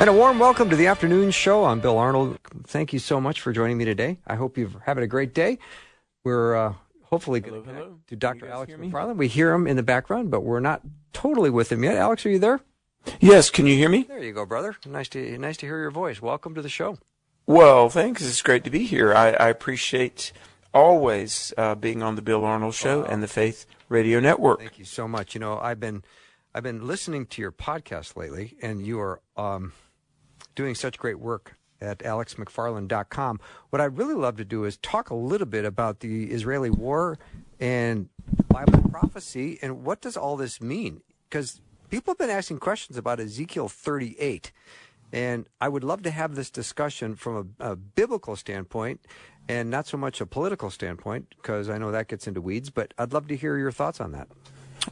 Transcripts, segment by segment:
And a warm welcome to the afternoon show. I'm Bill Arnold. Thank you so much for joining me today. I hope you're having a great day. We're uh, hopefully going to connect to Dr. Alex McFarland. We hear him in the background, but we're not totally with him yet. Alex, are you there? Yes, can you hear me? There you go, brother. Nice to nice to hear your voice. Welcome to the show. Well, thanks. It's great to be here. I, I appreciate always uh, being on the Bill Arnold Show and the Faith Radio Network. Thank you so much. You know, I've been I've been listening to your podcast lately, and you are um, doing such great work at alexmcfarland.com. What I'd really love to do is talk a little bit about the Israeli war and Bible prophecy and what does all this mean? Because people have been asking questions about Ezekiel 38. And I would love to have this discussion from a, a biblical standpoint and not so much a political standpoint, because I know that gets into weeds, but I'd love to hear your thoughts on that.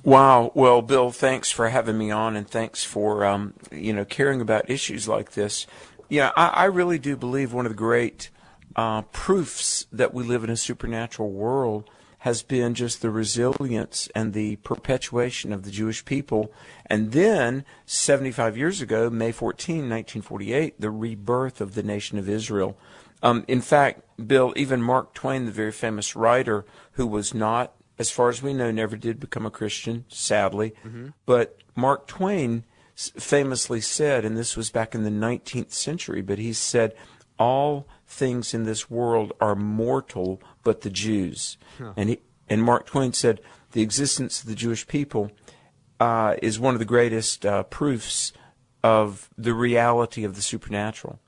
Wow. Well, Bill, thanks for having me on, and thanks for um, you know caring about issues like this. Yeah, I, I really do believe one of the great uh, proofs that we live in a supernatural world has been just the resilience and the perpetuation of the Jewish people. And then, 75 years ago, May 14, 1948, the rebirth of the nation of Israel. Um, in fact, Bill, even Mark Twain, the very famous writer who was not as far as we know, never did become a Christian, sadly. Mm-hmm. But Mark Twain famously said, and this was back in the 19th century, but he said, All things in this world are mortal but the Jews. Huh. And, he, and Mark Twain said, The existence of the Jewish people uh, is one of the greatest uh, proofs of the reality of the supernatural.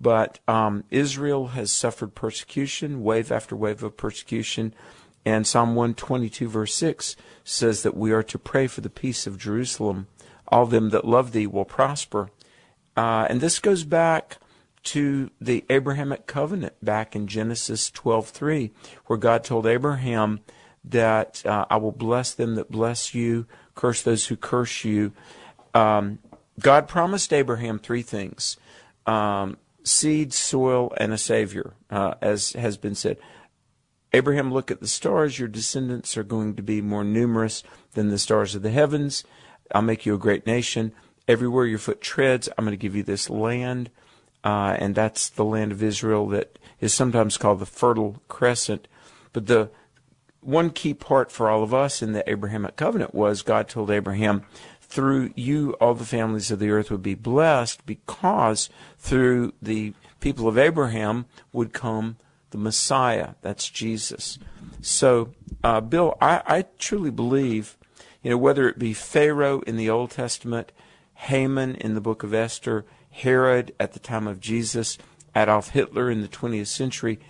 But um, Israel has suffered persecution, wave after wave of persecution. And Psalm 122, verse 6 says that we are to pray for the peace of Jerusalem. All them that love thee will prosper. Uh, and this goes back to the Abrahamic covenant back in Genesis 12:3, where God told Abraham that uh, I will bless them that bless you, curse those who curse you. Um, God promised Abraham three things: um, seed, soil, and a savior, uh, as has been said. Abraham, look at the stars. Your descendants are going to be more numerous than the stars of the heavens. I'll make you a great nation. Everywhere your foot treads, I'm going to give you this land. Uh, and that's the land of Israel that is sometimes called the Fertile Crescent. But the one key part for all of us in the Abrahamic covenant was God told Abraham, through you, all the families of the earth would be blessed because through the people of Abraham would come the Messiah. That's Jesus. So, uh, Bill, I, I truly believe, you know, whether it be Pharaoh in the Old Testament, Haman in the book of Esther, Herod at the time of Jesus, Adolf Hitler in the 20th century,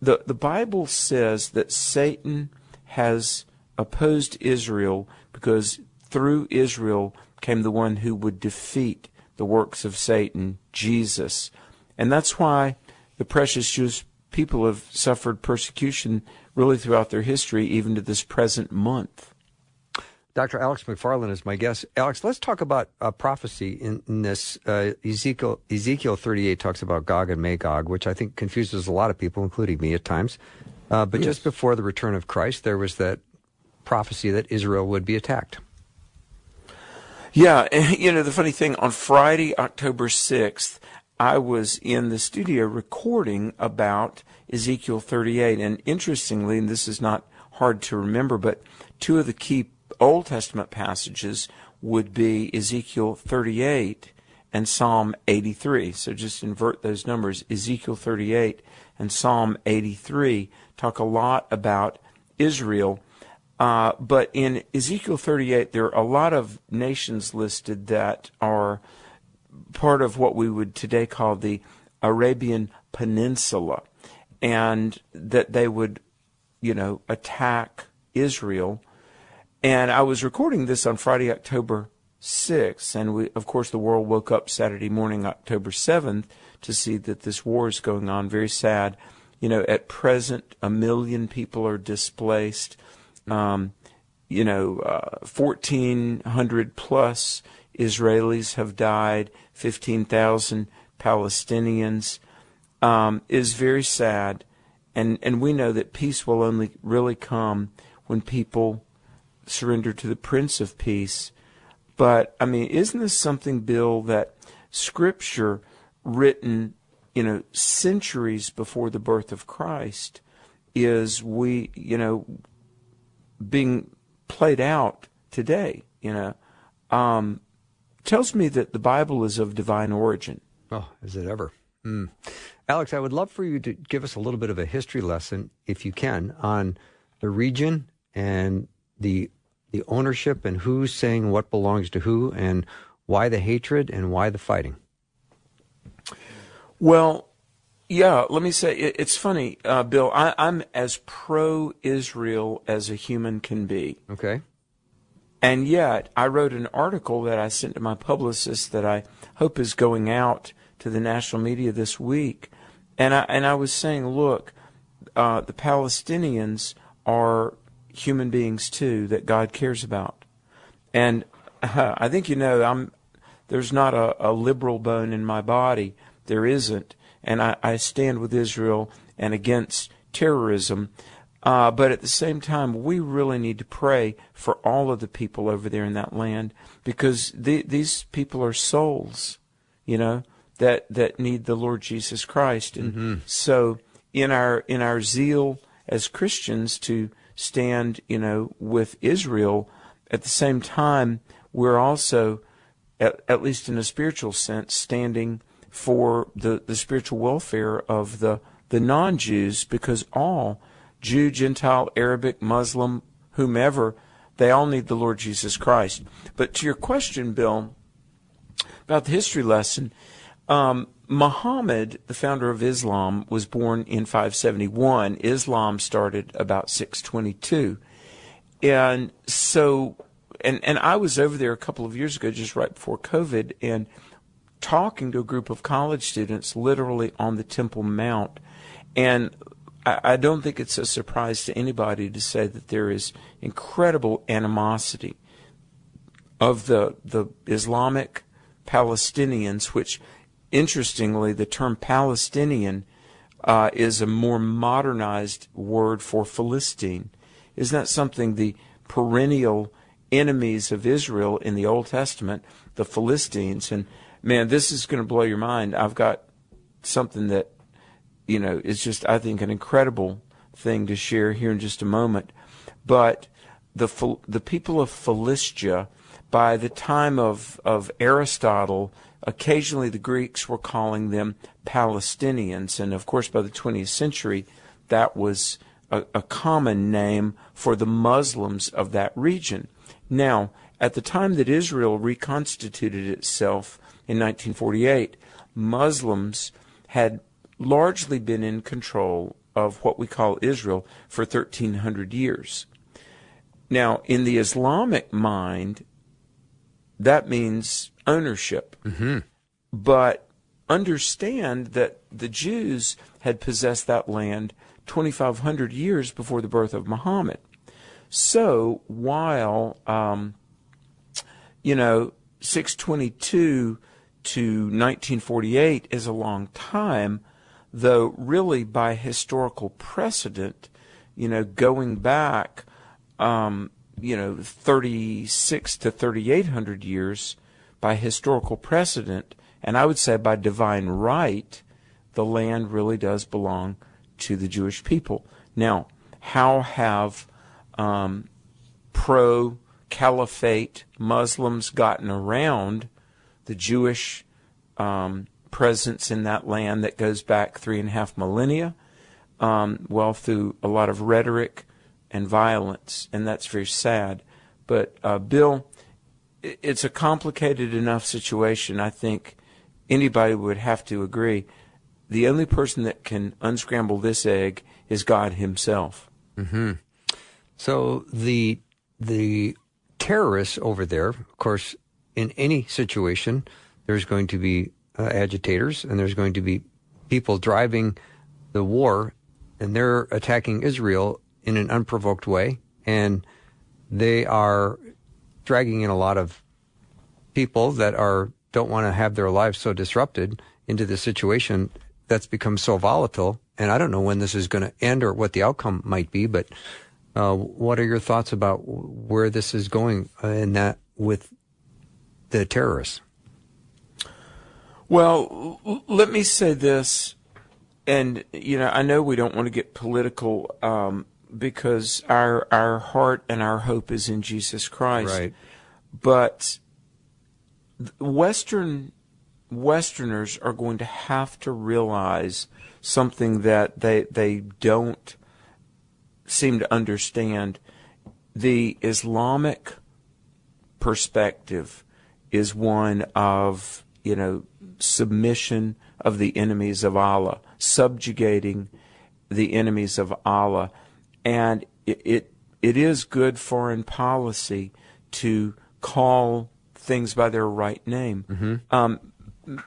the, the Bible says that Satan has opposed Israel because through Israel came the one who would defeat the works of Satan, Jesus. And that's why the precious Jewish people have suffered persecution really throughout their history, even to this present month. Dr. Alex McFarland is my guest. Alex, let's talk about a prophecy in, in this. Uh, Ezekiel, Ezekiel 38 talks about Gog and Magog, which I think confuses a lot of people, including me at times. Uh, but yes. just before the return of Christ, there was that prophecy that Israel would be attacked. Yeah, you know, the funny thing, on Friday, October 6th, I was in the studio recording about Ezekiel 38. And interestingly, and this is not hard to remember, but two of the key Old Testament passages would be Ezekiel 38 and Psalm 83. So just invert those numbers. Ezekiel 38 and Psalm 83 talk a lot about Israel. Uh, but in Ezekiel 38, there are a lot of nations listed that are part of what we would today call the Arabian Peninsula, and that they would, you know, attack Israel. And I was recording this on Friday, October 6th. And we, of course, the world woke up Saturday morning, October 7th, to see that this war is going on. Very sad. You know, at present, a million people are displaced. Um, you know, uh, 1,400 plus Israelis have died, 15,000 Palestinians. Um, is very sad. And, and we know that peace will only really come when people surrender to the Prince of Peace. But, I mean, isn't this something, Bill, that Scripture written, you know, centuries before the birth of Christ is we, you know, being played out today, you know, um, tells me that the Bible is of divine origin. Oh, is it ever? Mm. Alex, I would love for you to give us a little bit of a history lesson, if you can, on the region and the the ownership and who's saying what belongs to who and why the hatred and why the fighting. Well, yeah, let me say it, it's funny, uh, Bill. I, I'm as pro-Israel as a human can be. Okay. And yet, I wrote an article that I sent to my publicist that I hope is going out to the national media this week. And I and I was saying, look, uh, the Palestinians are human beings too that God cares about. And uh, I think you know I'm there's not a, a liberal bone in my body. There isn't and I, I stand with Israel and against terrorism. Uh, but at the same time, we really need to pray for all of the people over there in that land because the, these people are souls, you know, that that need the Lord Jesus Christ. And mm-hmm. so, in our in our zeal as Christians to stand, you know, with Israel, at the same time, we're also, at, at least in a spiritual sense, standing for the, the spiritual welfare of the, the non Jews because all, Jew, Gentile, Arabic, Muslim, whomever, they all need the Lord Jesus Christ. But to your question, Bill, about the history lesson, um, Muhammad, the founder of Islam, was born in 571. Islam started about 622. And so, and, and I was over there a couple of years ago, just right before COVID, and talking to a group of college students literally on the Temple Mount. And I, don't think it's a surprise to anybody to say that there is incredible animosity of the, the Islamic Palestinians, which interestingly, the term Palestinian uh, is a more modernized word for Philistine. Isn't that something the perennial enemies of Israel in the Old Testament, the Philistines, and man, this is going to blow your mind. I've got something that, you know, it's just, I think, an incredible thing to share here in just a moment. But the, the people of Philistia, by the time of, of Aristotle, occasionally the Greeks were calling them Palestinians. And of course, by the 20th century, that was a, a common name for the Muslims of that region. Now, at the time that Israel reconstituted itself in 1948, Muslims had largely been in control of what we call Israel for 1300 years. Now, in the Islamic mind, that means ownership. Mm-hmm. But understand that the Jews had possessed that land 2,500 years before the birth of Muhammad. So while, um, you know, 622 to 1948 is a long time, though really by historical precedent, you know, going back, um, you know, 36 to 3800 years by historical precedent, and I would say by divine right, the land really does belong to the Jewish people. Now, how have um, pro caliphate Muslims gotten around the Jewish um, presence in that land that goes back three and a half millennia, um, well, through a lot of rhetoric and violence, and that's very sad. But uh, Bill, it's a complicated enough situation. I think anybody would have to agree. The only person that can unscramble this egg is God Himself. Mm-hmm. So the the terrorists over there, of course, in any situation, there's going to be uh, agitators and there's going to be people driving the war and they're attacking Israel in an unprovoked way. And they are dragging in a lot of people that are don't want to have their lives so disrupted into the situation that's become so volatile. And I don't know when this is going to end or what the outcome might be, but uh, what are your thoughts about where this is going uh, in that with the terrorists? Well, let me say this, and you know, I know we don't want to get political um, because our our heart and our hope is in Jesus Christ, Right. But Western Westerners are going to have to realize something that they they don't seem to understand. The Islamic perspective is one of you know submission of the enemies of Allah, subjugating the enemies of Allah, and it it, it is good foreign policy to call things by their right name. Um,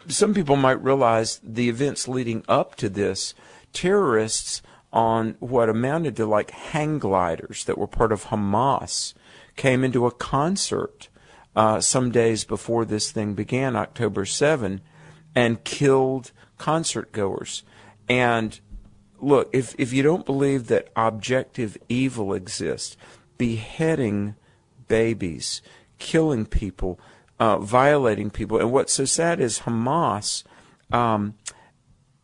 some people might realize the events leading up to this, terrorists on what amounted to like hang gliders that were part of Hamas came into a concert uh, some days before this thing began, October 7, and killed concert goers. And look, if, if you don't believe that objective evil exists, beheading babies, killing people, uh, violating people, and what's so sad is Hamas, um,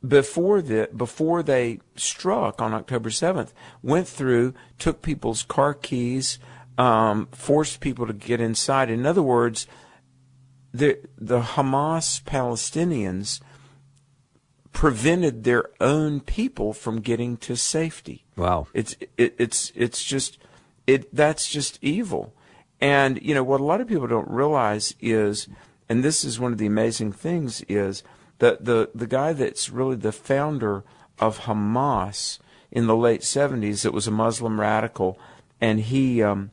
before the before they struck on October seventh, went through, took people's car keys, um, forced people to get inside. In other words, the the Hamas Palestinians prevented their own people from getting to safety. Wow. It's it, it's it's just it that's just evil. And you know what a lot of people don't realize is and this is one of the amazing things is that the the guy that's really the founder of Hamas in the late 70s it was a Muslim radical and he um,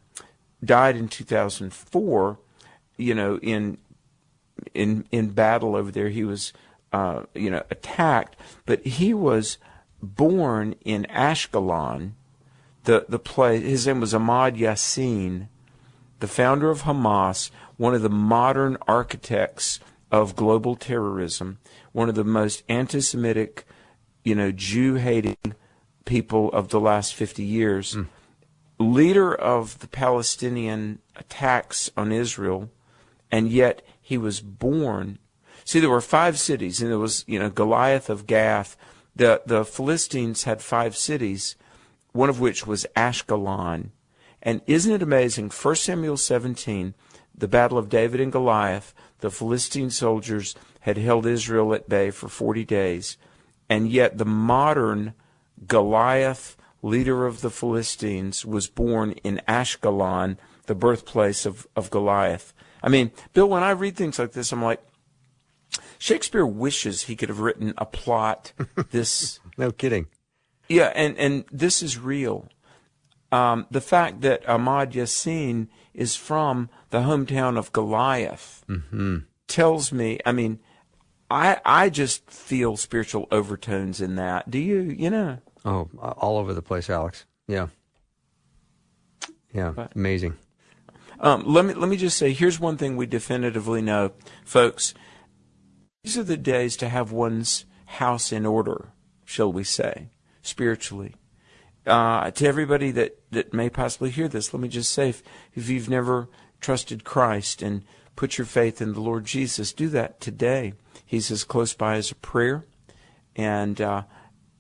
died in 2004 you know in in in battle over there he was uh, you know attacked. But he was born in Ashkelon. The the place his name was Ahmad Yassin the founder of Hamas one of the modern architects of global terrorism one of the most anti-semitic you know Jew hating people of the last 50 years. Leader of the Palestinian attacks on Israel and yet he was born. See, there were five cities, and there was, you know, Goliath of Gath. The the Philistines had five cities, one of which was Ashkelon. And isn't it amazing? 1 Samuel 17, the battle of David and Goliath, the Philistine soldiers had held Israel at bay for 40 days, and yet the modern Goliath, leader of the Philistines, was born in Ashkelon, the birthplace of, of Goliath. I mean, Bill, when I read things like this, I'm like, Shakespeare wishes he could have written a plot this No kidding. yeah, and, and this is real. Um, the fact that Ahmad Yassin is from the hometown of Goliath tells me, I mean, I I just feel spiritual overtones in that. Do you? You know? Oh, all over the place, Alex. Yeah. Yeah. But- Amazing. Um, let me let me just say, here's one thing we definitively know, folks. These are the days to have one's house in order, shall we say, spiritually. Uh, to everybody that, that may possibly hear this, let me just say, if, if you've never trusted Christ and put your faith in the Lord Jesus, do that today. He's as close by as a prayer. And uh,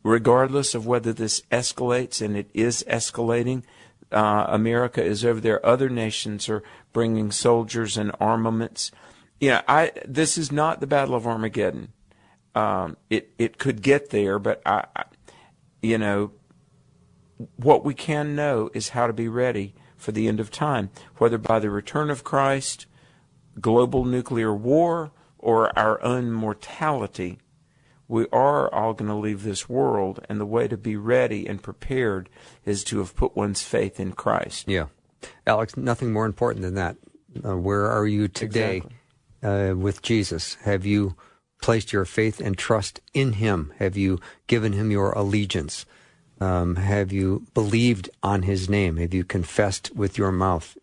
regardless of whether this escalates, and it is escalating, uh, America is over there. Other nations are bringing soldiers and armaments. Know, I this is not the Battle of Armageddon. Um, it it could get there, but I, I, you know, what we can know is how to be ready for the end of time, whether by the return of Christ, global nuclear war, or our own mortality. We are all going to leave this world, and the way to be ready and prepared is to have put one's faith in Christ. Yeah. Alex, nothing more important than that. Uh, where are you today Exactly. uh, with Jesus? Have you placed your faith and trust in Him? Have you given Him your allegiance? Um, have you believed on His name? Have you confessed with your mouth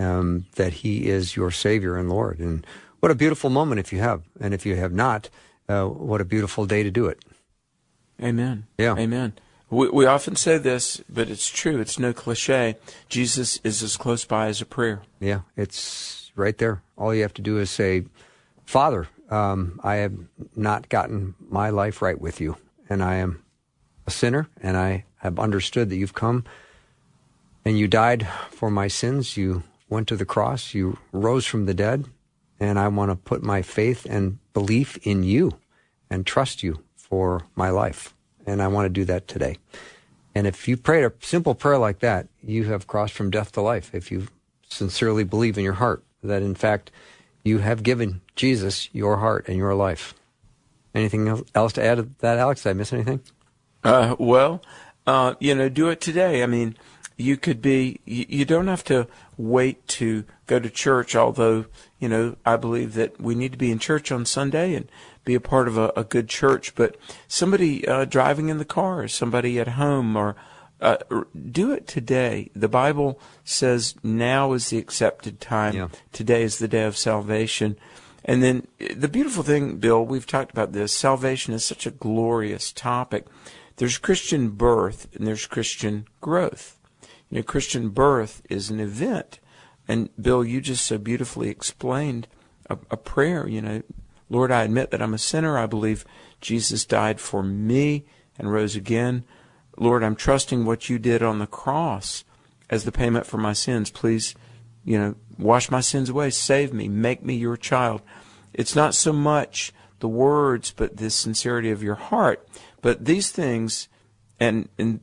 um, that He is your Savior and Lord? And what a beautiful moment if you have. And if you have not, uh, what a beautiful day to do it. Amen. Yeah. Amen. We, we often say this, but it's true. It's no cliche. Jesus is as close by as a prayer. Yeah, it's right there. All you have to do is say, Father, um, I have not gotten my life right with you, and I am a sinner, and I have understood that you've come and you died for my sins. You went to the cross, you rose from the dead, and I want to put my faith and belief in you and trust you for my life. And I want to do that today. And if you prayed a simple prayer like that, you have crossed from death to life. If you sincerely believe in your heart that, in fact, you have given Jesus your heart and your life. Anything else to add to that, Alex? Did I miss anything? Uh, well, uh, you know, do it today. I mean, you could be, you, you don't have to wait to go to church, although, you know, I believe that we need to be in church on Sunday and be a part of a, a good church. But somebody uh, driving in the car, or somebody at home, or uh, do it today. The Bible says now is the accepted time. Yeah. Today is the day of salvation. And then the beautiful thing, Bill, we've talked about this. Salvation is such a glorious topic. There's Christian birth and there's Christian growth. You know, Christian birth is an event. And Bill, you just so beautifully explained a, a prayer, you know, Lord, I admit that I'm a sinner. I believe Jesus died for me and rose again. Lord, I'm trusting what you did on the cross as the payment for my sins. Please, you know, wash my sins away, save me, make me your child. It's not so much the words, but the sincerity of your heart. But these things and, and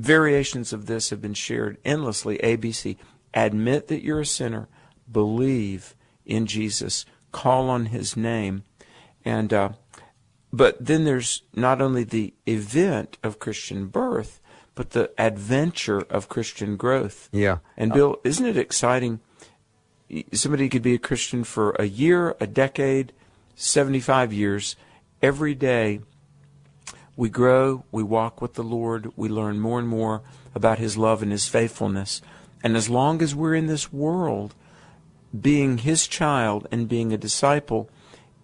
variations of this have been shared endlessly. ABC. Admit that you're a sinner. Believe in Jesus call on his name. And, uh, but then there's not only the event of Christian birth, but the adventure of Christian growth. Yeah. And Bill, isn't it exciting? Somebody could be a Christian for a year, a decade, 75 years. Every day we grow, we walk with the Lord, we learn more and more about His love and His faithfulness. And as long as we're in this world, being his child and being a disciple,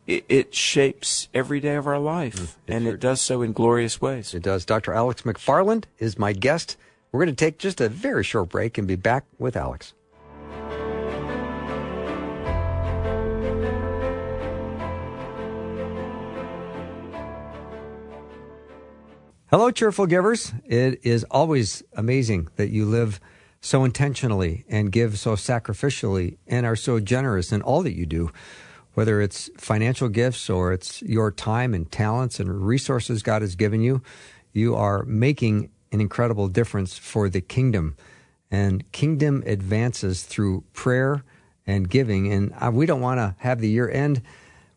it, it shapes every day of our life, mm, and sure. it does so in glorious ways. It does. Dr. Alex McFarland is my guest. We're going to take just a very short break and be back with Alex. Hello, cheerful givers. It is always amazing that you live so intentionally and give so sacrificially and are so generous in all that you do, whether it's financial gifts or it's your time and talents and resources God has given you, you are making an incredible difference for the kingdom. And kingdom advances through prayer and giving. And uh, we don't want to have the year end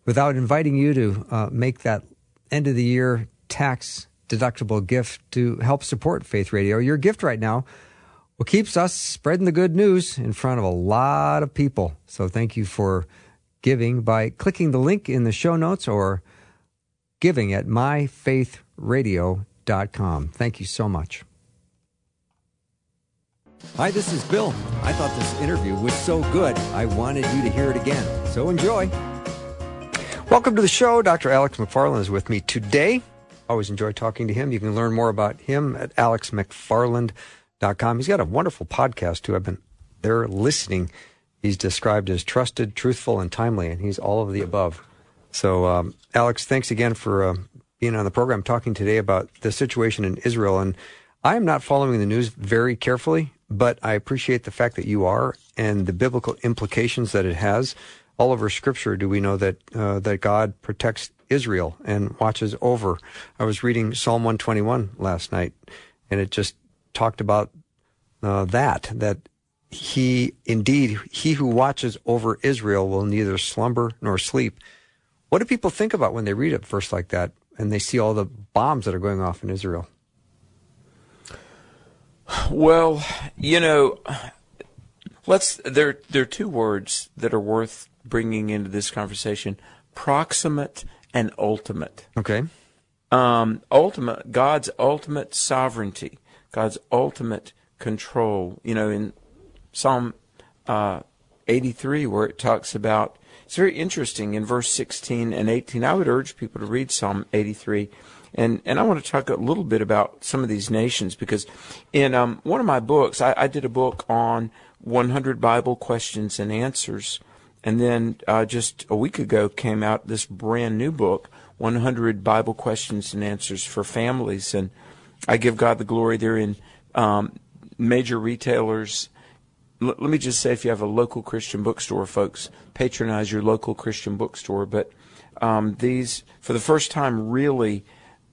without inviting you to uh, make that end of the year tax deductible gift to help support Faith Radio. Your gift right now what keeps us spreading the good news in front of a lot of people. So thank you for giving by clicking the link in the show notes or giving at myfaithradio.com. Thank you so much. Hi, this is Bill. I thought this interview was so good, I wanted you to hear it again. So enjoy. Welcome to the show. Dr. Alex McFarland is with me today. Always enjoy talking to him. You can learn more about him at alexmcfarland.com com. He's got a wonderful podcast too. I've been there listening. He's described as trusted, truthful, and timely, and he's all of the above. So, um, Alex, thanks again for uh, being on the program talking today about the situation in Israel. And I am not following the news very carefully, but I appreciate the fact that you are and the biblical implications that it has. All over Scripture, do we know that uh, that God protects Israel and watches over? I was reading Psalm 121 last night, and it just talked about uh, that, that he indeed, he who watches over Israel will neither slumber nor sleep. What do people think about when they read a verse like that and they see all the bombs that are going off in Israel? Well, you know, let's there there are two words that are worth bringing into this conversation proximate and ultimate. Okay. Um, ultimate, God's ultimate sovereignty, God's ultimate control. You know, in Psalm uh, 83, where it talks about, it's very interesting in verse 16 and 18. I would urge people to read Psalm 83. And, and I want to talk a little bit about some of these nations because in um, one of my books, I, I did a book on 100 Bible questions and answers. And then uh, just a week ago came out this brand new book, 100 Bible questions and answers for families. And I give God the glory. They're in um, major retailers. L- let me just say, if you have a local Christian bookstore, folks, patronize your local Christian bookstore. But um, these, for the first time, really,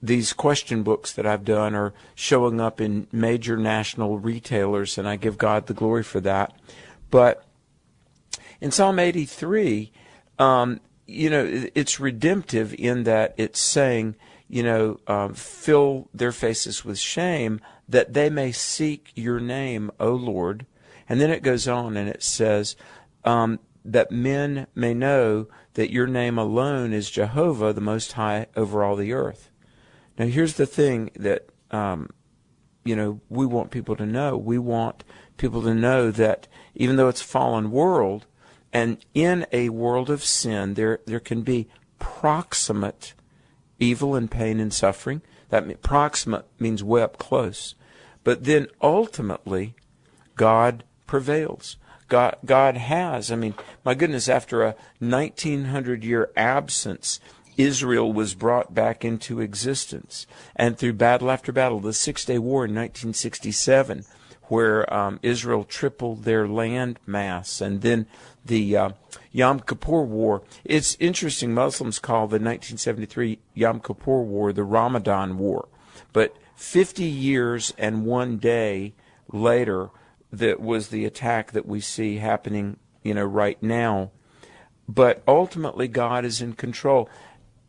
these question books that I've done are showing up in major national retailers, and I give God the glory for that. But in Psalm 83, um, you know, it's redemptive in that it's saying, you know, um, fill their faces with shame that they may seek your name, O Lord. And then it goes on and it says, um, that men may know that your name alone is Jehovah, the Most High over all the earth. Now, here's the thing that, um, you know, we want people to know. We want people to know that even though it's a fallen world, and in a world of sin, there, there can be proximate evil and pain and suffering. That proximate means way up close. But then ultimately, God prevails. God, God has. I mean, my goodness, after a 1900 year absence, Israel was brought back into existence. And through battle after battle, the Six Day War in 1967, where um, Israel tripled their land mass, and then the uh, Yom Kippur War. It's interesting, Muslims call the 1973 Yom Kippur War the Ramadan War. But 50 years and one day later, that was the attack that we see happening, you know, right now. But ultimately, God is in control.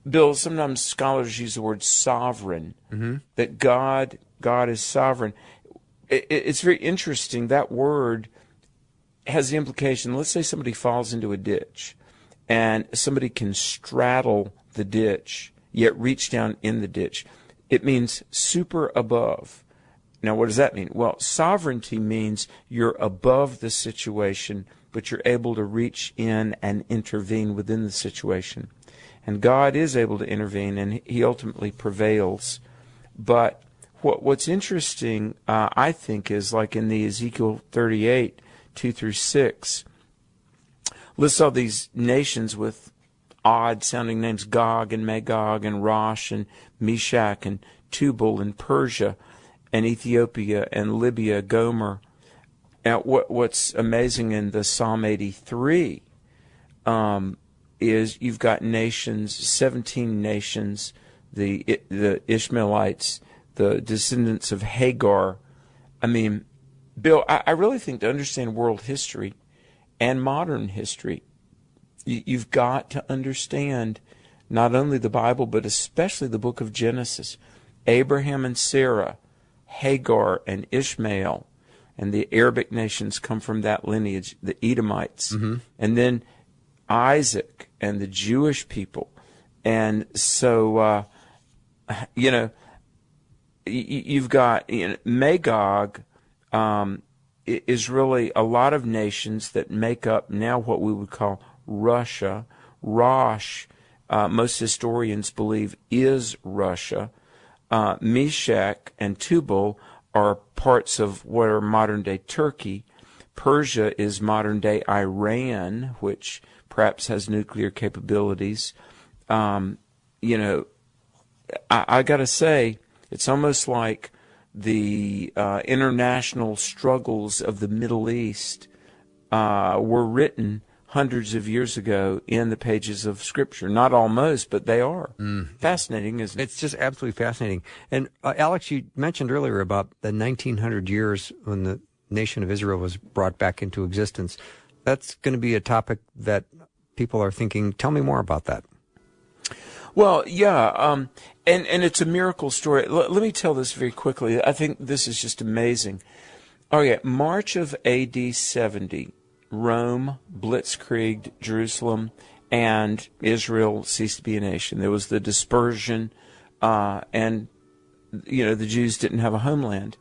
Bill, sometimes scholars use the word sovereign. Mm-hmm. That God, God is sovereign. It, it's very interesting. That word has the implication. Let's say somebody falls into a ditch, and somebody can straddle the ditch, yet reach down in the ditch. It means super above. Now, what does that mean? Well, sovereignty means you're above the situation, but you're able to reach in and intervene within the situation. And God is able to intervene, and He ultimately prevails. But what, what's interesting, uh, I think, is like in the Ezekiel 38, 2 through 6, lists all these nations with odd sounding names Gog and Magog and Rosh and Meshech and Tubal and Persia and Ethiopia and Libya, Gomer. Now, what, what's amazing in the Psalm 83 um, is you've got nations, 17 nations, the the Ishmaelites, the descendants of Hagar. I mean, Bill, I, I really think to understand world history and modern history, you, you've got to understand not only the Bible, but especially the book of Genesis. Abraham and Sarah, Hagar and Ishmael, and the Arabic nations come from that lineage, the Edomites. Mm-hmm. And then Isaac and the Jewish people. And so, uh, you know, you've got you know, Magog um, is really a lot of nations that make up now what we would call Russia. Rosh, uh, most historians believe, is Russia. Uh, Meshech and Tubal are parts of what are modern day Turkey. Persia is modern day Iran, which perhaps has nuclear capabilities. Um, you know, I, I got to say, it's almost like the uh, international struggles of the Middle East uh, were written hundreds of years ago in the pages of Scripture. Not almost, but they are. Mm. Fascinating, isn't it? It's just absolutely fascinating. And uh, Alex, you mentioned earlier about the 1900 years when the nation of Israel was brought back into existence. That's going to be a topic that people are thinking. Tell me more about that. Well, yeah, um, and and it's a miracle story. L- let me tell this very quickly. I think this is just amazing. Okay, March of AD 70, Rome blitzkrieged Jerusalem, and Israel ceased to be a nation. There was the dispersion, uh, and you know the Jews didn't have a homeland,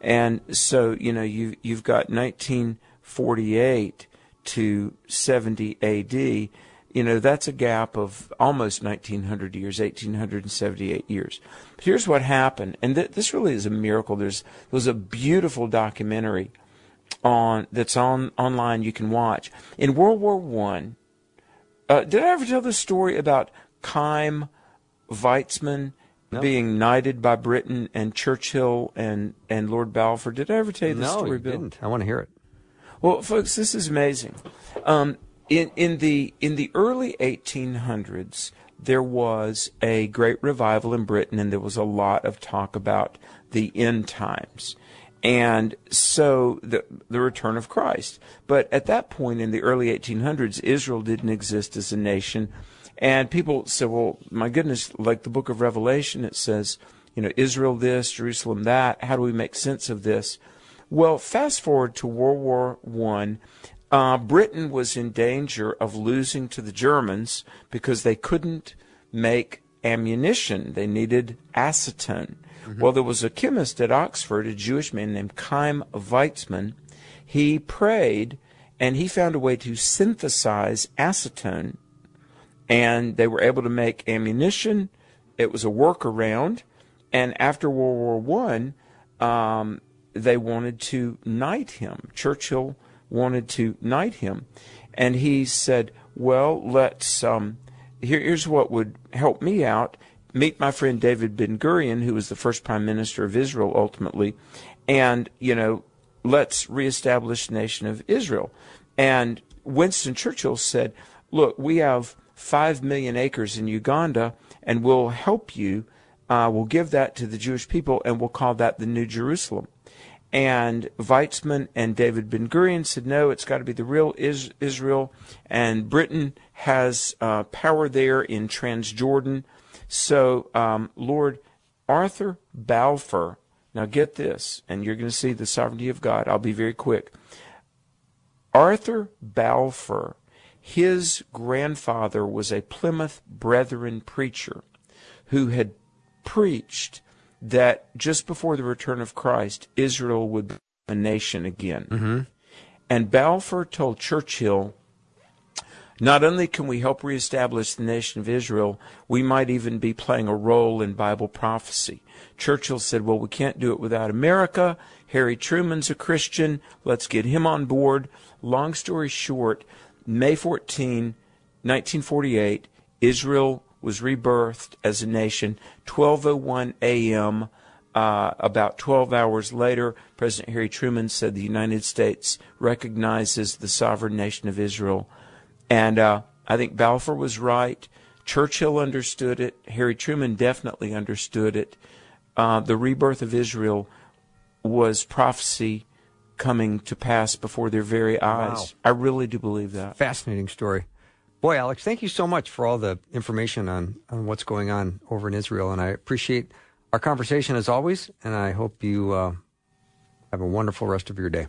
and so you know you you've got 1948 to 70 A.D. You know that's a gap of almost 1900 years, 1878 years. But here's what happened, and th- this really is a miracle. There's there was a beautiful documentary on that's on online you can watch. In World War One, uh, did I ever tell the story about Chaim Weizmann No. being knighted by Britain and Churchill and, and Lord Balfour? Did I ever tell you this no, story, Bill? didn't. I want to hear it. Well, folks, this is amazing. Um, in in the in the early 1800s, there was a great revival in Britain, and there was a lot of talk about the end times, and so the the return of Christ. But at that point, in the early 1800s, Israel didn't exist as a nation, and people said, "Well, my goodness, like the Book of Revelation, it says." You know, Israel this, Jerusalem that. How do we make sense of this? Well, fast forward to World War One. Uh, Britain was in danger of losing to the Germans because they couldn't make ammunition. They needed acetone. Well, there was a chemist at Oxford, a Jewish man named Chaim Weizmann. He prayed and he found a way to synthesize acetone, and they were able to make ammunition. It was a workaround. And after World War One, um, they wanted to knight him. Churchill wanted to knight him, and he said, "Well, let's. Um, here, here's what would help me out. Meet my friend David Ben Gurion, who was the first prime minister of Israel ultimately, and you know, let's reestablish the nation of Israel." And Winston Churchill said, "Look, we have five million acres in Uganda, and we'll help you." Uh, we'll give that to the Jewish people, and we'll call that the New Jerusalem. And Weizmann and David Ben Gurion said, no, it's got to be the real is- Israel. And Britain has uh, power there in Transjordan. So um, Lord Arthur Balfour, now get this, and you're going to see the sovereignty of God. I'll be very quick. Arthur Balfour, his grandfather was a Plymouth Brethren preacher who had preached that just before the return of Christ, Israel would be a nation again. Mm-hmm. And Balfour told Churchill, not only can we help reestablish the nation of Israel, we might even be playing a role in Bible prophecy. Churchill said, well, we can't do it without America. Harry Truman's a Christian. Let's get him on board. Long story short, May 14, 1948, Israel was rebirthed as a nation. 12:01 a.m. Uh, about 12 hours later, President Harry Truman said the United States recognizes the sovereign nation of Israel, and uh, I think Balfour was right. Churchill understood it. Harry Truman definitely understood it. Uh, the rebirth of Israel was prophecy coming to pass before their very eyes. Wow. I really do believe that. Fascinating story. Boy, Alex, thank you so much for all the information on, on what's going on over in Israel. And I appreciate our conversation as always. And I hope you uh, have a wonderful rest of your day.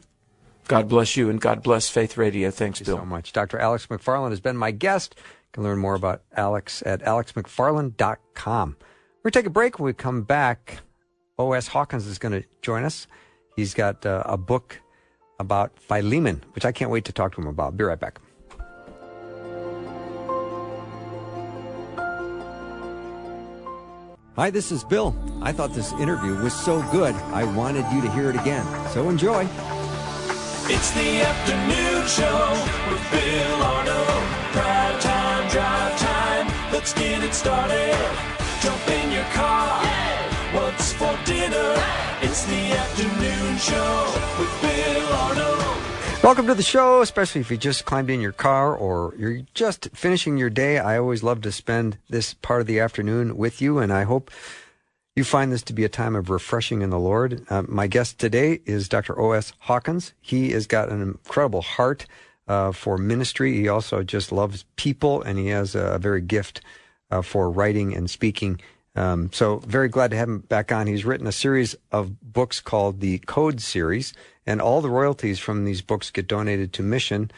God bless you and God bless Faith Radio. Thanks, Thank Bill. so much. Dr. Alex McFarland has been my guest. You can learn more about Alex at alexmcfarland.com. We're going to take a break. When we come back, O.S. Hawkins is going to join us. He's got uh, a book about Philemon, which I can't wait to talk to him about. Be right back. Hi, this is Bill. I thought this interview was so good, I wanted you to hear it again. So enjoy. It's the afternoon show with Bill Arnold. Drive time, drive time. Let's get it started. Jump in your car. What's for dinner? It's the afternoon show with Bill Arnold. Welcome to the show, especially if you just climbed in your car or you're just finishing your day. I always love to spend this part of the afternoon with you, and I hope you find this to be a time of refreshing in the Lord. Uh, my guest today is Dr. O.S. Hawkins. He has got an incredible heart uh, for ministry. He also just loves people, and he has a very gift uh, for writing and speaking Um, so very glad to have him back on. He's written a series of books called the Code Series, and all the royalties from these books get donated to Mission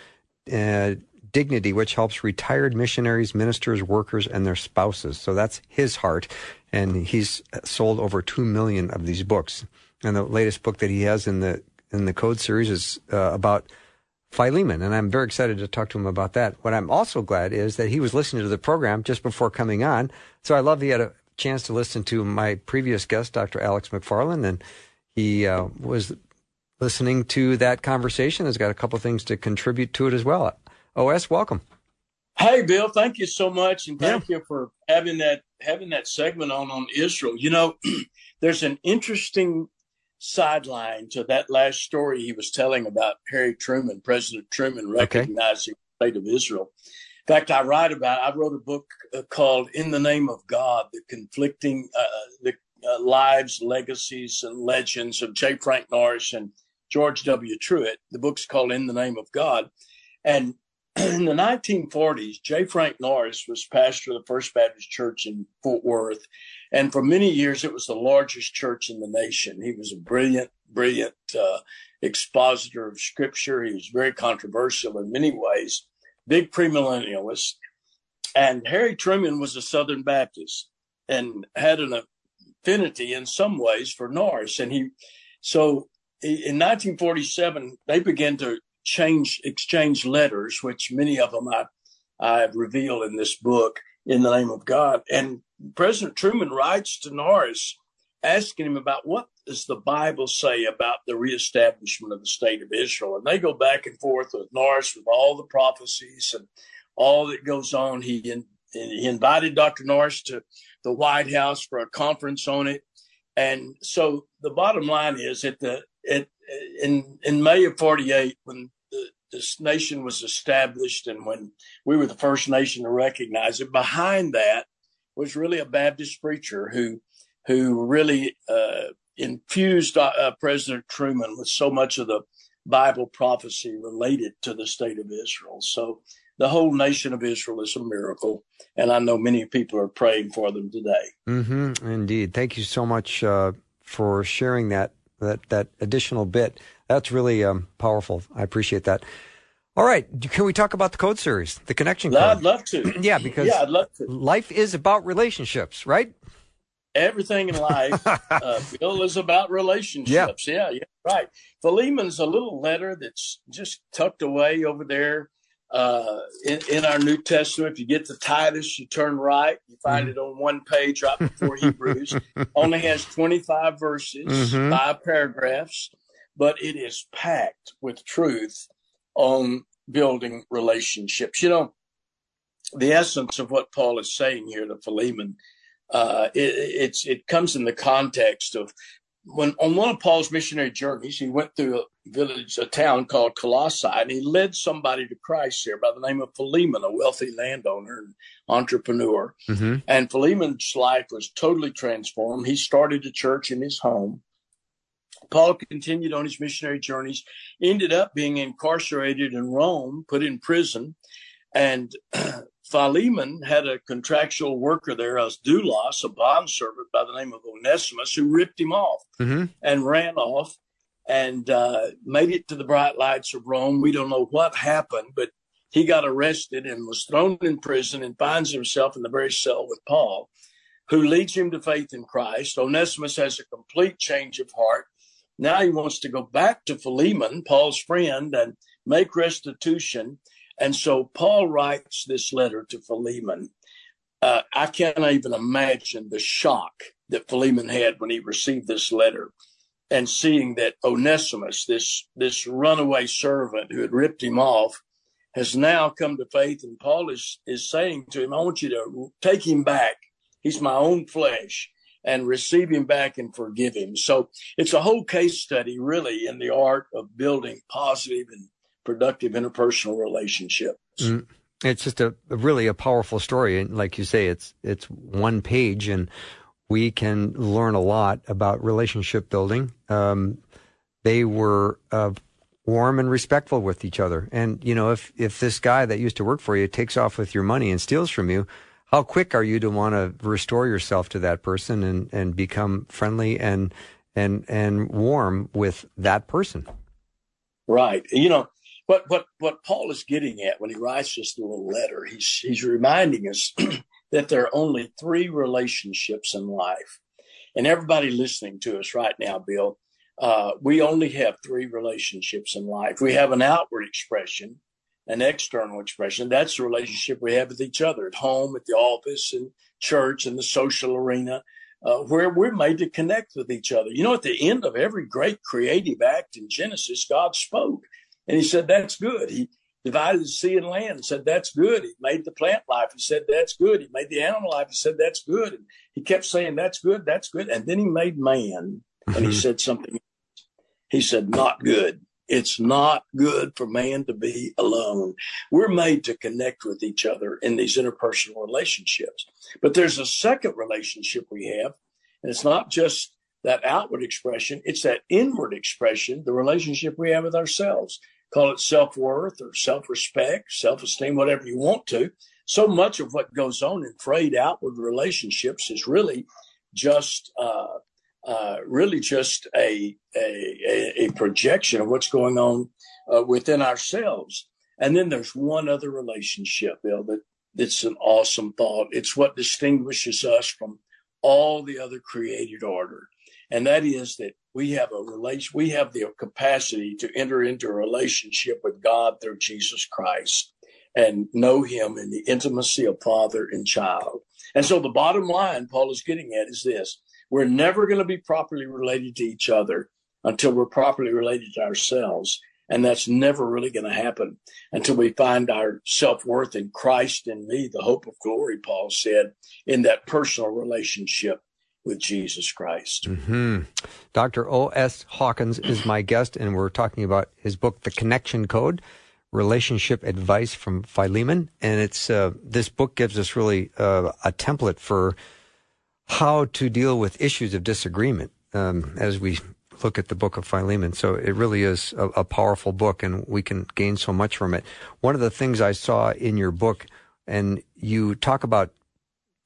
uh, Dignity, which helps retired missionaries, ministers, workers, and their spouses. So that's his heart, and he's sold over two million of these books. And the latest book that he has in the in the Code Series is uh, about Philemon, and I'm very excited to talk to him about that. What I'm also glad is that he was listening to the program just before coming on, so I love he had a chance to listen to my previous guest, Dr. Alex McFarland, and he uh, was listening to that conversation. Has got a couple things to contribute to it as well. OS, welcome. Hey, Bill, thank you so much, and thank yeah. you for having that having that segment on on Israel. You know, there's an interesting sideline to that last story he was telling about Harry Truman, President Truman recognizing okay. the state of Israel. In fact, I write about. I wrote a book uh, called "In the Name of God: The Conflicting uh, the uh, Lives, Legacies, and Legends of J. Frank Norris and George W. Truett." The book's called "In the Name of God," and in the 1940s, J. Frank Norris was pastor of the First Baptist Church in Fort Worth. And for many years, it was the largest church in the nation. He was a brilliant, brilliant uh, expositor of scripture. He was very controversial in many ways big premillennialist. And Harry Truman was a Southern Baptist and had an affinity in some ways for Norris. And he, so in 1947, they began to change, exchange letters, which many of them I, I have revealed in this book in the name of God. And President Truman writes to Norris asking him about what does the Bible say about the reestablishment of the state of Israel? And they go back and forth with Norris with all the prophecies and all that goes on. He, in, he invited Dr. Norris to the White House for a conference on it. And so the bottom line is at the in in May of 48, when the, this nation was established and when we were the first nation to recognize it, behind that was really a Baptist preacher who who really uh, infused uh, uh, President Truman with so much of the Bible prophecy related to the state of Israel. So the whole nation of Israel is a miracle, and I know many people are praying for them today. Mm-hmm, indeed. Thank you so much uh, for sharing that that that additional bit. That's really um, powerful. I appreciate that. All right, can we talk about the code series, the connection code? I'd love to. yeah, because yeah, I'd love to. life is about relationships, right? Everything in life, uh, Bill, is about relationships. Yeah. yeah, yeah, right. Philemon's a little letter that's just tucked away over there uh, in, in, our New Testament. If you get to Titus, you turn right, you find mm-hmm. it on one page right before Hebrews. Only has 25 verses, mm-hmm. five paragraphs, but it is packed with truth on building relationships. You know, the essence of what Paul is saying here to Philemon uh, it, it's it comes in the context of when on one of Paul's missionary journeys, he went through a village, a town called Colossae, and he led somebody to Christ there by the name of Philemon, a wealthy landowner and entrepreneur. Mm-hmm. And Philemon's life was totally transformed. He started a church in his home. Paul continued on his missionary journeys, ended up being incarcerated in Rome, put in prison, and Philemon had a contractual worker there as doulos, a bondservant by the name of Onesimus, who ripped him off mm-hmm. and ran off and uh, made it to the bright lights of Rome. We don't know what happened, but he got arrested and was thrown in prison and finds himself in the very cell with Paul, who leads him to faith in Christ. Onesimus has a complete change of heart. Now he wants to go back to Philemon, Paul's friend, and make restitution and so Paul writes this letter to Philemon. Uh, I can't even imagine the shock that Philemon had when he received this letter and seeing that Onesimus, this, this runaway servant who had ripped him off, has now come to faith. And Paul is, is saying to him, I want you to take him back. He's my own flesh and receive him back and forgive him. So it's a whole case study, really, in the art of building positive and productive interpersonal relationships. Mm. It's just a really a powerful story, and like you say, it's it's one page, and we can learn a lot about relationship building. Um, they were uh, warm and respectful with each other, and you know, if if this guy that used to work for you takes off with your money and steals from you, how quick are you to want to restore yourself to that person and, and become friendly and and and warm with that person? Right. You know, what what what Paul is getting at when he writes this little letter, he's he's reminding us that there are only three relationships in life. And everybody listening to us right now, Bill, uh, we only have three relationships in life. We have an outward expression, an external expression. That's the relationship we have with each other at home, at the office, and church, and the social arena, uh, where we're made to connect with each other. You know, at the end of every great creative act in Genesis, God spoke. And he said, that's good. He divided the sea and land and said, that's good. He made the plant life. He said, that's good. He made the animal life. He said, that's good. And he kept saying, that's good. That's good. And then he made man and he mm-hmm. said something. He said, not good. It's not good for man to be alone. We're made to connect with each other in these interpersonal relationships. But there's a second relationship we have, and it's not just that outward expression, it's that inward expression, the relationship we have with ourselves. Call it self worth or self respect, self esteem, whatever you want to. So much of what goes on in frayed outward relationships is really just uh, uh, really just a, a, a projection of what's going on uh, within ourselves. And then there's one other relationship, Bill, that that's an awesome thought. It's what distinguishes us from all the other created order. And that is that we have a relation, we have the capacity to enter into a relationship with God through Jesus Christ and know him in the intimacy of father and child. And so the bottom line Paul is getting at is this. We're never going to be properly related to each other until we're properly related to ourselves. And that's never really going to happen until we find our self worth in Christ and me, the hope of glory, Paul said, in that personal relationship with Jesus Christ. Mm-hmm. Dr. O.S. Hawkins is my guest, and we're talking about his book, The Connection Code Relationship Advice from Philemon. And it's uh, this book gives us really uh, a template for how to deal with issues of disagreement um, as we look at the book of Philemon. So it really is a, a, powerful book, and we can gain so much from it. One of the things I saw in your book, and you talk about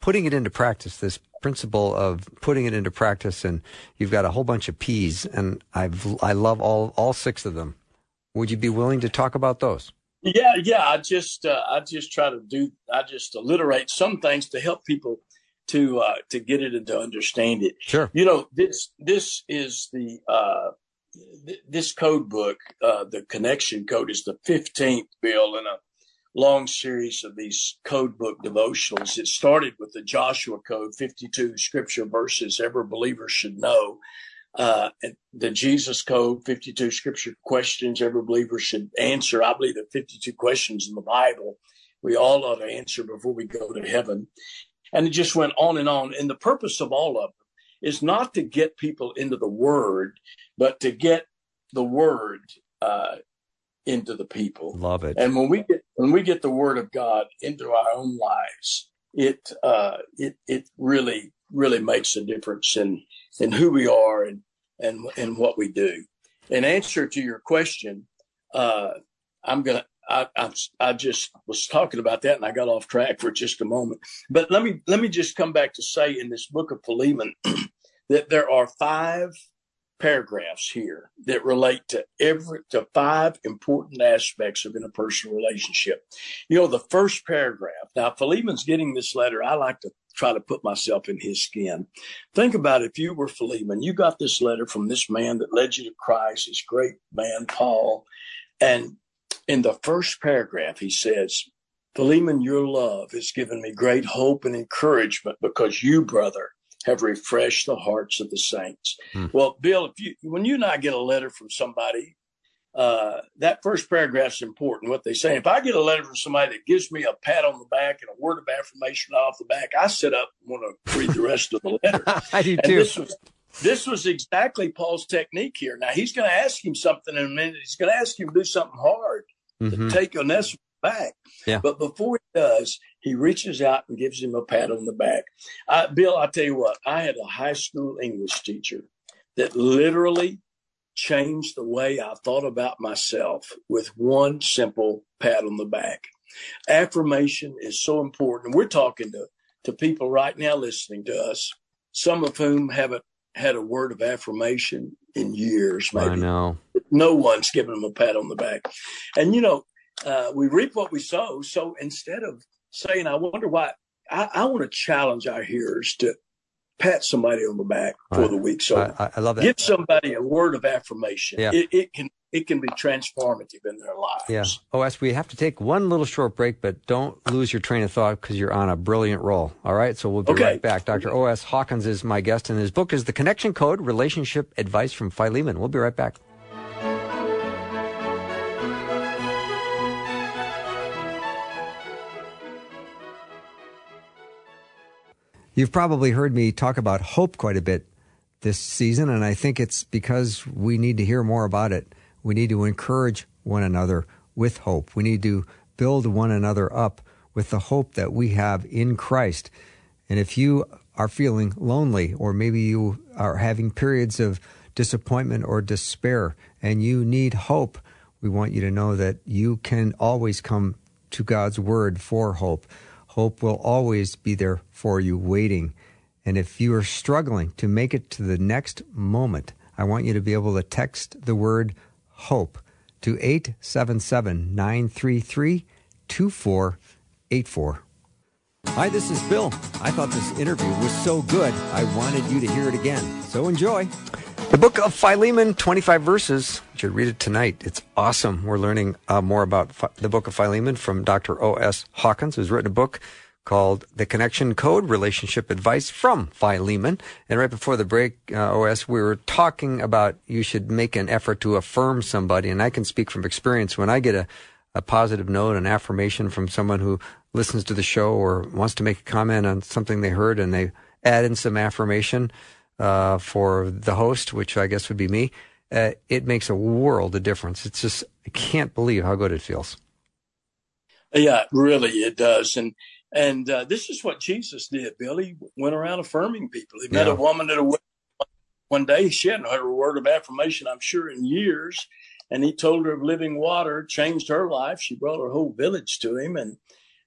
putting it into practice, this principle of putting it into practice, and you've got a whole bunch of P's, and I've I love all all six of them. Would you be willing to talk about those? Yeah, yeah. I just uh, I just try to do I just alliterate some things to help people to uh, to get it and to understand it. Sure. You know this this is the uh, th- this code book. Uh, the connection code is the fifteenth bill in a long series of these code book devotionals. It started with the Joshua Code, fifty-two scripture verses every believer should know. Uh, the Jesus Code, 52 scripture questions every believer should answer. I believe that 52 questions in the Bible we all ought to answer before we go to heaven. And it just went on and on. And the purpose of all of them is not to get people into the word, but to get the word uh, into the people. Love it. And when we get when we get the word of God into our own lives, it uh, it it really really makes a difference in in who we are and and and what we do. In answer to your question, uh, I'm gonna I, I, I just was talking about that and I got off track for just a moment. But let me let me just come back to say in this book of Philemon that there are five paragraphs here that relate to every to five important aspects of interpersonal relationship. You know, the first paragraph. Now, Philemon's getting this letter. I like to try to put myself in his skin. Think about if you were Philemon, you got this letter from this man that led you to Christ, this great man, Paul, and in the first paragraph, he says, Philemon, your love has given me great hope and encouragement because you, brother, have refreshed the hearts of the saints. Hmm. Well, Bill, if you, when you and I get a letter from somebody, uh, that first paragraph is important. What they say. If I get a letter from somebody that gives me a pat on the back and a word of affirmation off the back, I sit up and want to read the rest of the letter. I do and too. This was, this was exactly Paul's technique here. Now he's going to ask him something in a minute. He's going to ask him to do something hard mm-hmm. to take Onesimus back. Yeah. But before he does, he reaches out and gives him a pat on the back. I, Bill, I tell you what, I had a high school English teacher that literally changed the way I thought about myself with one simple pat on the back. Affirmation is so important. We're talking to to people right now listening to us, some of whom haven't had a word of affirmation in years. Maybe I know. No one's giving them a pat on the back. And, you know, uh, we reap what we sow. So instead of saying, I wonder why, I, I want to challenge our hearers to pat somebody on the back for Right. the week. So I, I love that. give somebody a word of affirmation. Yeah. It, it can it can be transformative in their lives. Yeah. Oh, OS, we have to take one little short break, but don't lose your train of thought because you're on a brilliant roll. All right. So we'll be Okay. right back. Dr. OS Hawkins is my guest, and his book is The Connection Code Relationship Advice from Philemon. We'll be right back. You've probably heard me talk about hope quite a bit this season, and I think it's because we need to hear more about it. We need to encourage one another with hope. We need to build one another up with the hope that we have in Christ. And if you are feeling lonely, or maybe you are having periods of disappointment or despair, and you need hope, we want you to know that you can always come to God's Word for hope. Hope will always be there for you, waiting. And if you are struggling to make it to the next moment, I want you to be able to text the word hope to 877 933 2484. Hi, this is Bill. I thought this interview was so good, I wanted you to hear it again. So enjoy. The book of Philemon, 25 verses. You should read it tonight. It's awesome. We're learning uh, more about the book of Philemon from Dr. O.S. Hawkins, who's written a book called The Connection Code Relationship Advice from Philemon. And right before the break, uh, OS, we were talking about you should make an effort to affirm somebody. And I can speak from experience when I get a, a positive note, an affirmation from someone who listens to the show or wants to make a comment on something they heard and they add in some affirmation uh, for the host, which I guess would be me, uh, it makes a world of difference. It's just, I can't believe how good it feels. Yeah, really, it does. And and uh, this is what Jesus did. Billy went around affirming people. He met Yeah. a woman at a wedding one day. She hadn't heard a word of affirmation, I'm sure, in years. And he told her of living water, changed her life. She brought her whole village to him. And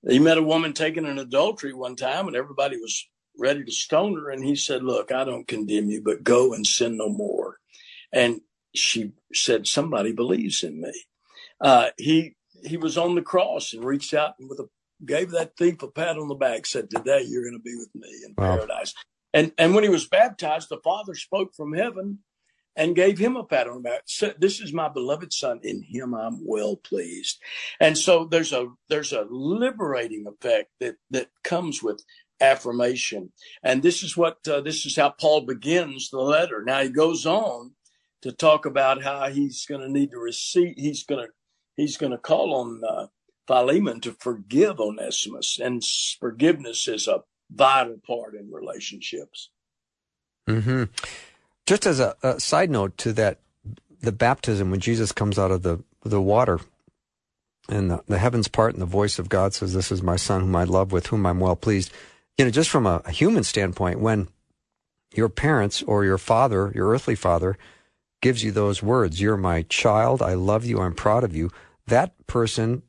he met a woman taken in adultery one time, and everybody was ready to stone her. And he said, Look, I don't condemn you, but go and sin no more. And she said, Somebody believes in me. Uh, he he was on the cross and reached out and with a gave that thief a pat on the back, said, Today you're going to be with me in Wow. paradise. And and when he was baptized, the Father spoke from heaven and gave him a pat on the back. Said, This is my beloved son, in him I'm well pleased. And so there's a there's a liberating effect that that comes with affirmation. And this is what uh, this is how Paul begins the letter. Now he goes on to talk about how he's going to need to receive. He's going to he's going to call on uh, Philemon to forgive Onesimus, and forgiveness is a vital part in relationships. hmm Just as a, a side note to that, the baptism when Jesus comes out of the the water, and the, the heavens part, and the voice of God says, "This is my son, whom I love, with whom I'm well pleased." You know, just from a, human standpoint, when your parents or your father, your earthly father, gives you those words, "You're my child. I love you. I'm proud of you." That person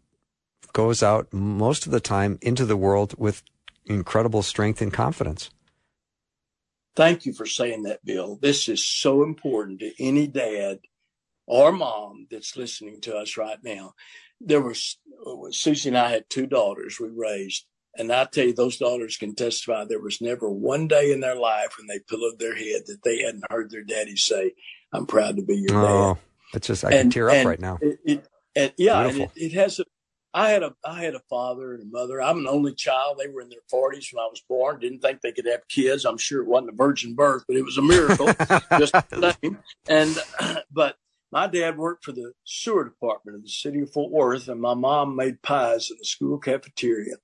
goes out most of the time into the world with incredible strength and confidence. Thank you for saying that, Bill. This is so important to any dad or mom that's listening to us right now. There was uh, Susie and I had two daughters we raised, and I tell you, those daughters can testify there was never one day in their life when they pillowed their head that they hadn't heard their daddy say, "I'm proud to be your dad." Oh, it's just I can tear up right now. It, it, and yeah, and it, it has. A, I had a I had a father and a mother. I'm an only child. They were in their 40s when I was born. Didn't think they could have kids. I'm sure it wasn't a virgin birth, but it was a miracle. just the same. And but my dad worked for the sewer department of the city of Fort Worth, and my mom made pies in the school cafeteria.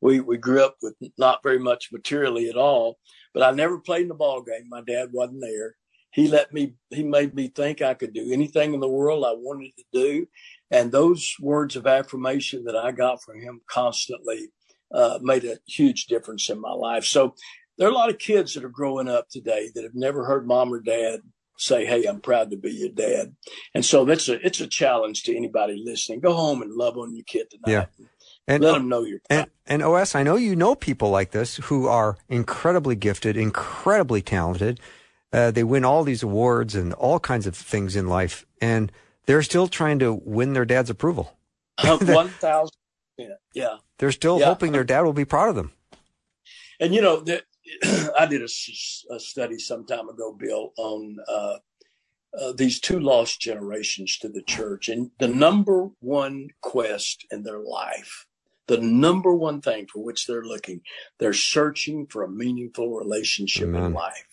We we grew up with not very much materially at all, but I never played in the ball game. My dad wasn't there. He let me. He made me think I could do anything in the world I wanted to do, and those words of affirmation that I got from him constantly uh, made a huge difference in my life. So there are a lot of kids that are growing up today that have never heard mom or dad say, "Hey, I'm proud to be your dad," and so that's a it's a challenge to anybody listening. Go home and love on your kid tonight. Yeah. And, Let them know you're and, and OS, I know you know people like this who are incredibly gifted, incredibly talented. Uh, they win all these awards and all kinds of things in life, and they're still trying to win their dad's approval. One thousand, yeah. They're still yeah. hoping their dad will be proud of them. And you know, the, I did a, a, study some time ago, Bill, on uh, uh, these two lost generations to the church, and the number one quest in their life, the number one thing for which they're looking, they're searching for a meaningful relationship Amen. in life.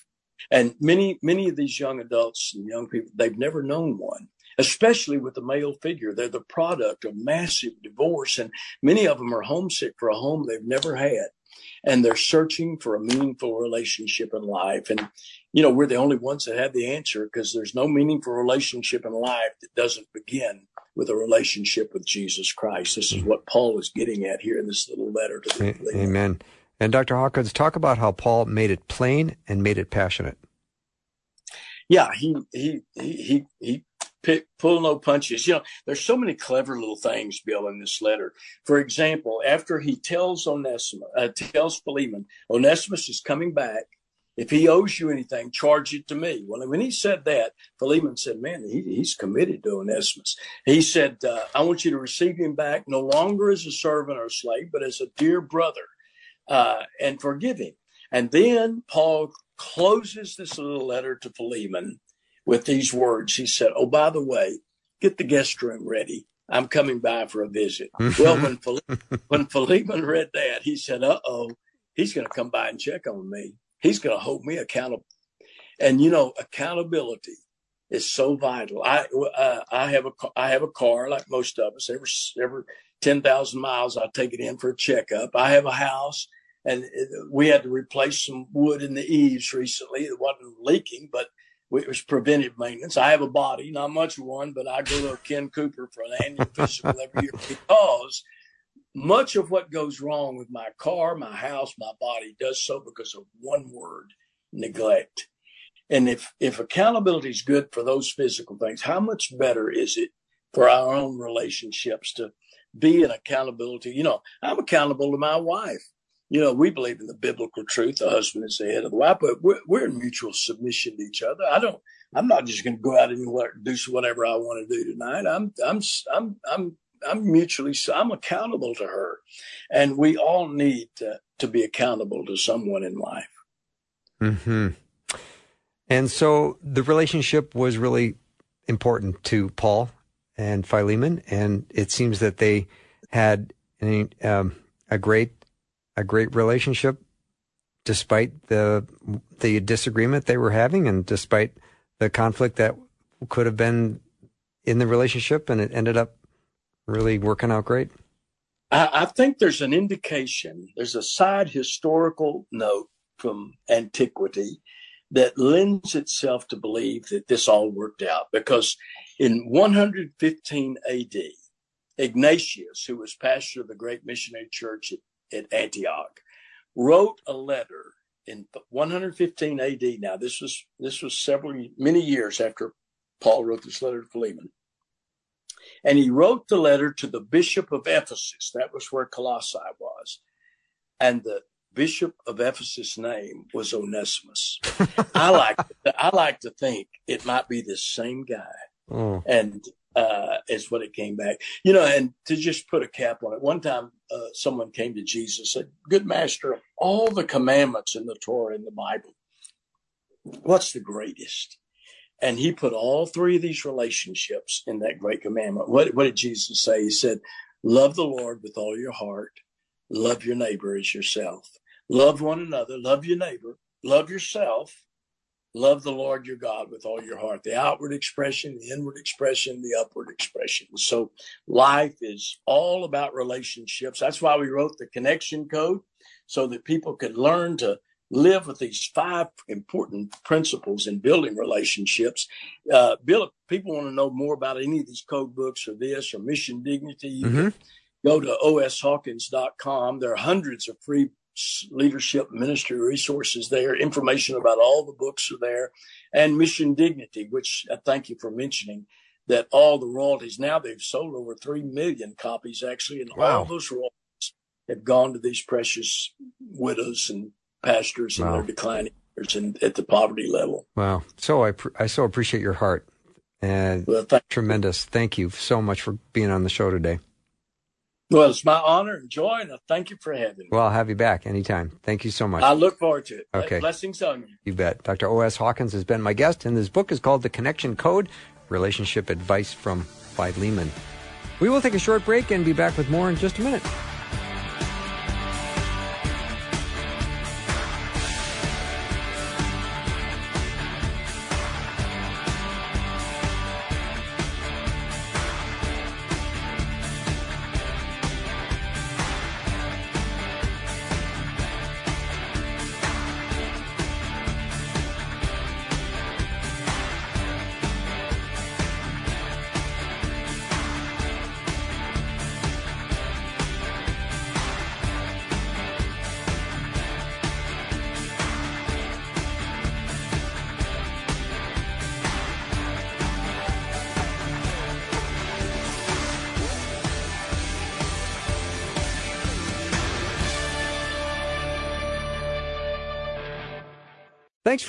And many, many of these young adults and young people, they've never known one especially with the male figure. They're the product of massive divorce, and many of them are homesick for a home they've never had. And they're searching for a meaningful relationship in life. And, you know, we're the only ones that have the answer because there's no meaningful relationship in life that doesn't begin with a relationship with Jesus Christ. This is what Paul is getting at here in this little letter to the Amen. And Dr. Hawkins, talk about how Paul made it plain and made it passionate. Yeah, he he he he pick, pull no punches. You know, there's so many clever little things, Bill, in this letter. For example, after he tells Onesimus, uh, tells Philemon, Onesimus is coming back. If he owes you anything, charge it to me. Well, when he said that, Philemon said, man, he, he's committed to Onesimus. He said, uh, I want you to receive him back no longer as a servant or a slave, but as a dear brother, uh, and forgive him. And then Paul closes this little letter to Philemon with these words. He said, Oh, by the way, get the guest room ready. I'm coming by for a visit. well, when, when Philemon read that, he said, Uh oh, he's going to come by and check on me. He's going to hold me accountable. And you know, accountability is so vital. I uh, I have a I have a car like most of us. Every every ten thousand miles, I take it in for a checkup. I have a house, and we had to replace some wood in the eaves recently. It wasn't leaking, but it was preventive maintenance. I have a body, not much of one, but I go to Ken Cooper for an annual physical every year because much of what goes wrong with my car, my house, my body does so because of one word, neglect. And if, if accountability is good for those physical things, how much better is it for our own relationships to be an accountability? You know, I'm accountable to my wife you know, we believe in the biblical truth. The husband is the head of the wife, but we're, we're in mutual submission to each other. I don't, I'm not just going to go out and do whatever I want to do tonight. I'm, I'm, I'm, I'm, I'm mutually, I'm accountable to her. And we all need to, to be accountable to someone in life. Hmm. And so the relationship was really important to Paul and Philemon, and it seems that they had an, um, a great a great relationship despite the the disagreement they were having and despite the conflict that could have been in the relationship and it ended up really working out great? I, I think there's an indication there's a side historical note from antiquity that lends itself to believe that this all worked out. Because in 115 AD, Ignatius, who was pastor of the great missionary church at at Antioch, wrote a letter in 115 AD. Now, this was this was several many years after Paul wrote this letter to Philemon, and he wrote the letter to the bishop of Ephesus. That was where Colossae was, and the bishop of Ephesus' name was Onesimus. I like I like to think it might be the same guy, oh. and uh, is what it came back. You know, and to just put a cap on it, one time uh, someone came to Jesus said, "Good master, of all the commandments in the Torah in the Bible, what's the greatest?" And he put all three of these relationships in that great commandment. What, what did Jesus say? He said, "Love the Lord with all your heart, love your neighbor as yourself, love one another, love your neighbor, love yourself." love the Lord your God with all your heart. The outward expression, the inward expression, the upward expression. So life is all about relationships. That's why we wrote the connection code so that people could learn to live with these five important principles in building relationships. Uh, Bill, if people want to know more about any of these code books or this or mission dignity, you mm-hmm. go to oshawkins.com. There are hundreds of free leadership ministry resources there. Information about all the books are there, and Mission Dignity, which I thank you for mentioning. That all the royalties now they've sold over three million copies actually, and wow. all those royalties have gone to these precious widows and pastors in Wow. their declining years and at the poverty level. Wow. So I, pr- I so appreciate your heart. And Well, thank, tremendous. Thank you so much for being on the show today. well, it's my honor and joy, and I thank you for having me. Well, I'll have you back anytime. Thank you so much. I look forward to it. Okay. Blessings on you. You bet. Dr. O.S. Hawkins has been my guest, and this book is called The Connection Code Relationship Advice from Philemon. We will take a short break and be back with more in just a minute.